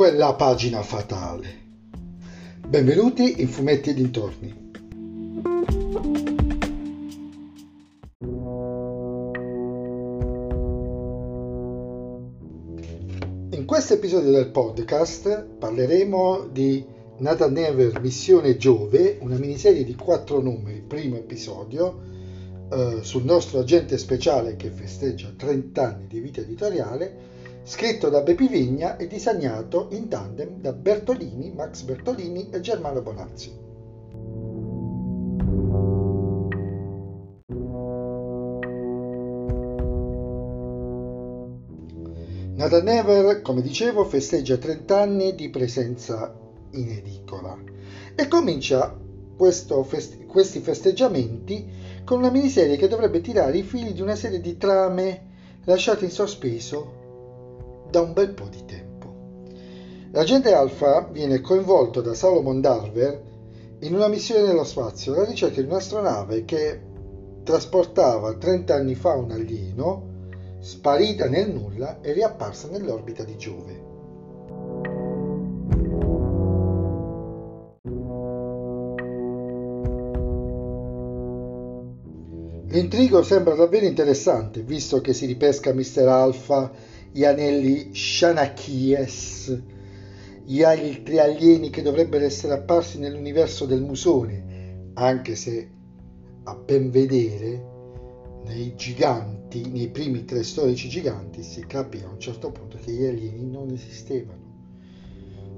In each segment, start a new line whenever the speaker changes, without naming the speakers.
quella pagina fatale. Benvenuti in Fumetti e dintorni. In questo episodio del podcast parleremo di Nathan Never Missione Giove, una miniserie di quattro numeri, primo episodio, eh, sul nostro agente speciale che festeggia 30 anni di vita editoriale scritto da Bepi Vigna e disegnato in tandem da Bertolini, Max Bertolini e Germano Bonazzi. Nathan Never, come dicevo, festeggia 30 anni di presenza in edicola e comincia feste- questi festeggiamenti con una miniserie che dovrebbe tirare i fili di una serie di trame lasciate in sospeso da un bel po' di tempo. L'agente Alpha viene coinvolto da Solomon Darver in una missione nello spazio alla ricerca di un'astronave che trasportava 30 anni fa un alieno, sparita nel nulla e riapparsa nell'orbita di Giove. L'intrigo sembra davvero interessante, visto che si ripesca Mr. Alpha gli anelli Shanakies, gli altri alieni che dovrebbero essere apparsi nell'universo del musone, anche se a ben vedere nei giganti, nei primi tre storici giganti, si capì a un certo punto che gli alieni non esistevano.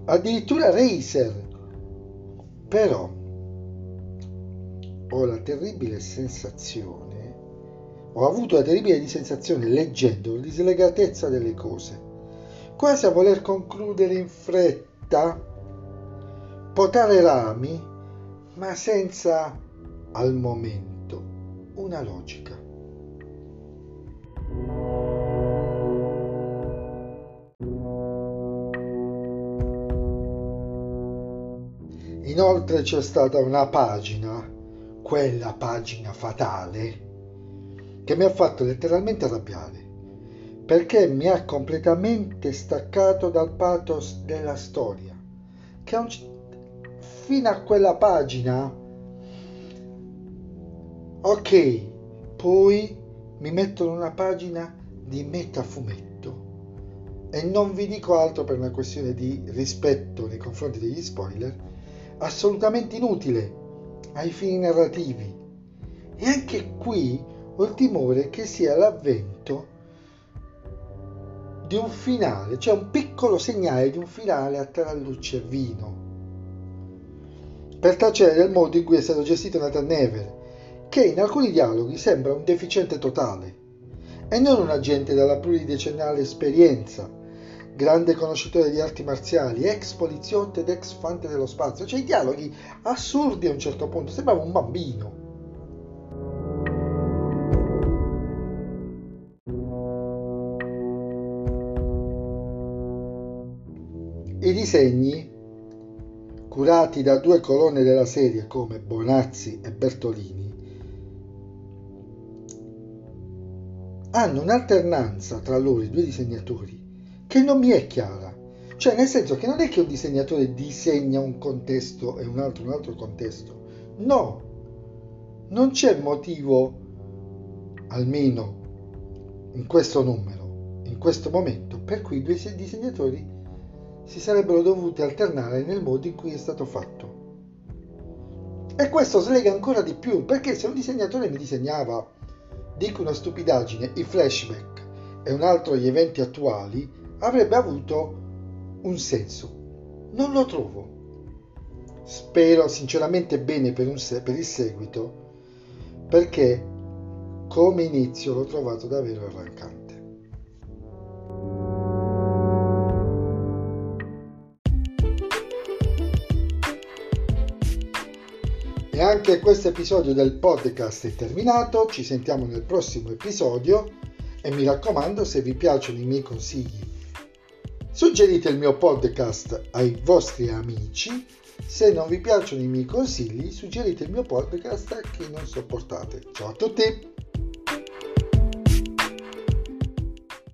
Addirittura Racer. Però ho la terribile sensazione ho avuto la terribile sensazione leggendo la dislegatezza delle cose, quasi a voler concludere in fretta, potare rami, ma senza al momento una logica. Inoltre c'è stata una pagina, quella pagina fatale, che mi ha fatto letteralmente arrabbiare, perché mi ha completamente staccato dal pathos della storia, che un... fino a quella pagina, ok, poi mi mettono una pagina di metafumetto e non vi dico altro per una questione di rispetto nei confronti degli spoiler, assolutamente inutile ai fini narrativi. E anche qui ho il timore che sia l'avvento di un finale, cioè un piccolo segnale di un finale a tarallucce e vino. Per tacere del modo in cui è stato gestito Nathan Never, che in alcuni dialoghi sembra un deficiente totale e non un agente dalla pluridecennale esperienza, grande conoscitore di arti marziali, ex poliziotto ed ex fante dello spazio, cioè i dialoghi assurdi a un certo punto, sembrava un bambino. I disegni, curati da due colonne della serie come Bonazzi e Bertolini, hanno un'alternanza tra loro, i due disegnatori, che non mi è chiara. Cioè, nel senso che non è che un disegnatore disegna un contesto e un altro un altro contesto. No, non c'è motivo, almeno in questo numero, in questo momento, per cui i due disegnatori si sarebbero dovuti alternare nel modo in cui è stato fatto. E questo slega ancora di più, perché se un disegnatore mi disegnava, dico una stupidaggine, i flashback e un altro gli eventi attuali, avrebbe avuto un senso. Non lo trovo. Spero sinceramente bene per, se- per il seguito, perché come inizio l'ho trovato davvero arrancante. Anche questo episodio del podcast è terminato, ci sentiamo nel prossimo episodio e mi raccomando se vi piacciono i miei consigli suggerite il mio podcast ai vostri amici, se non vi piacciono i miei consigli suggerite il mio podcast a chi non sopportate. Ciao a tutti!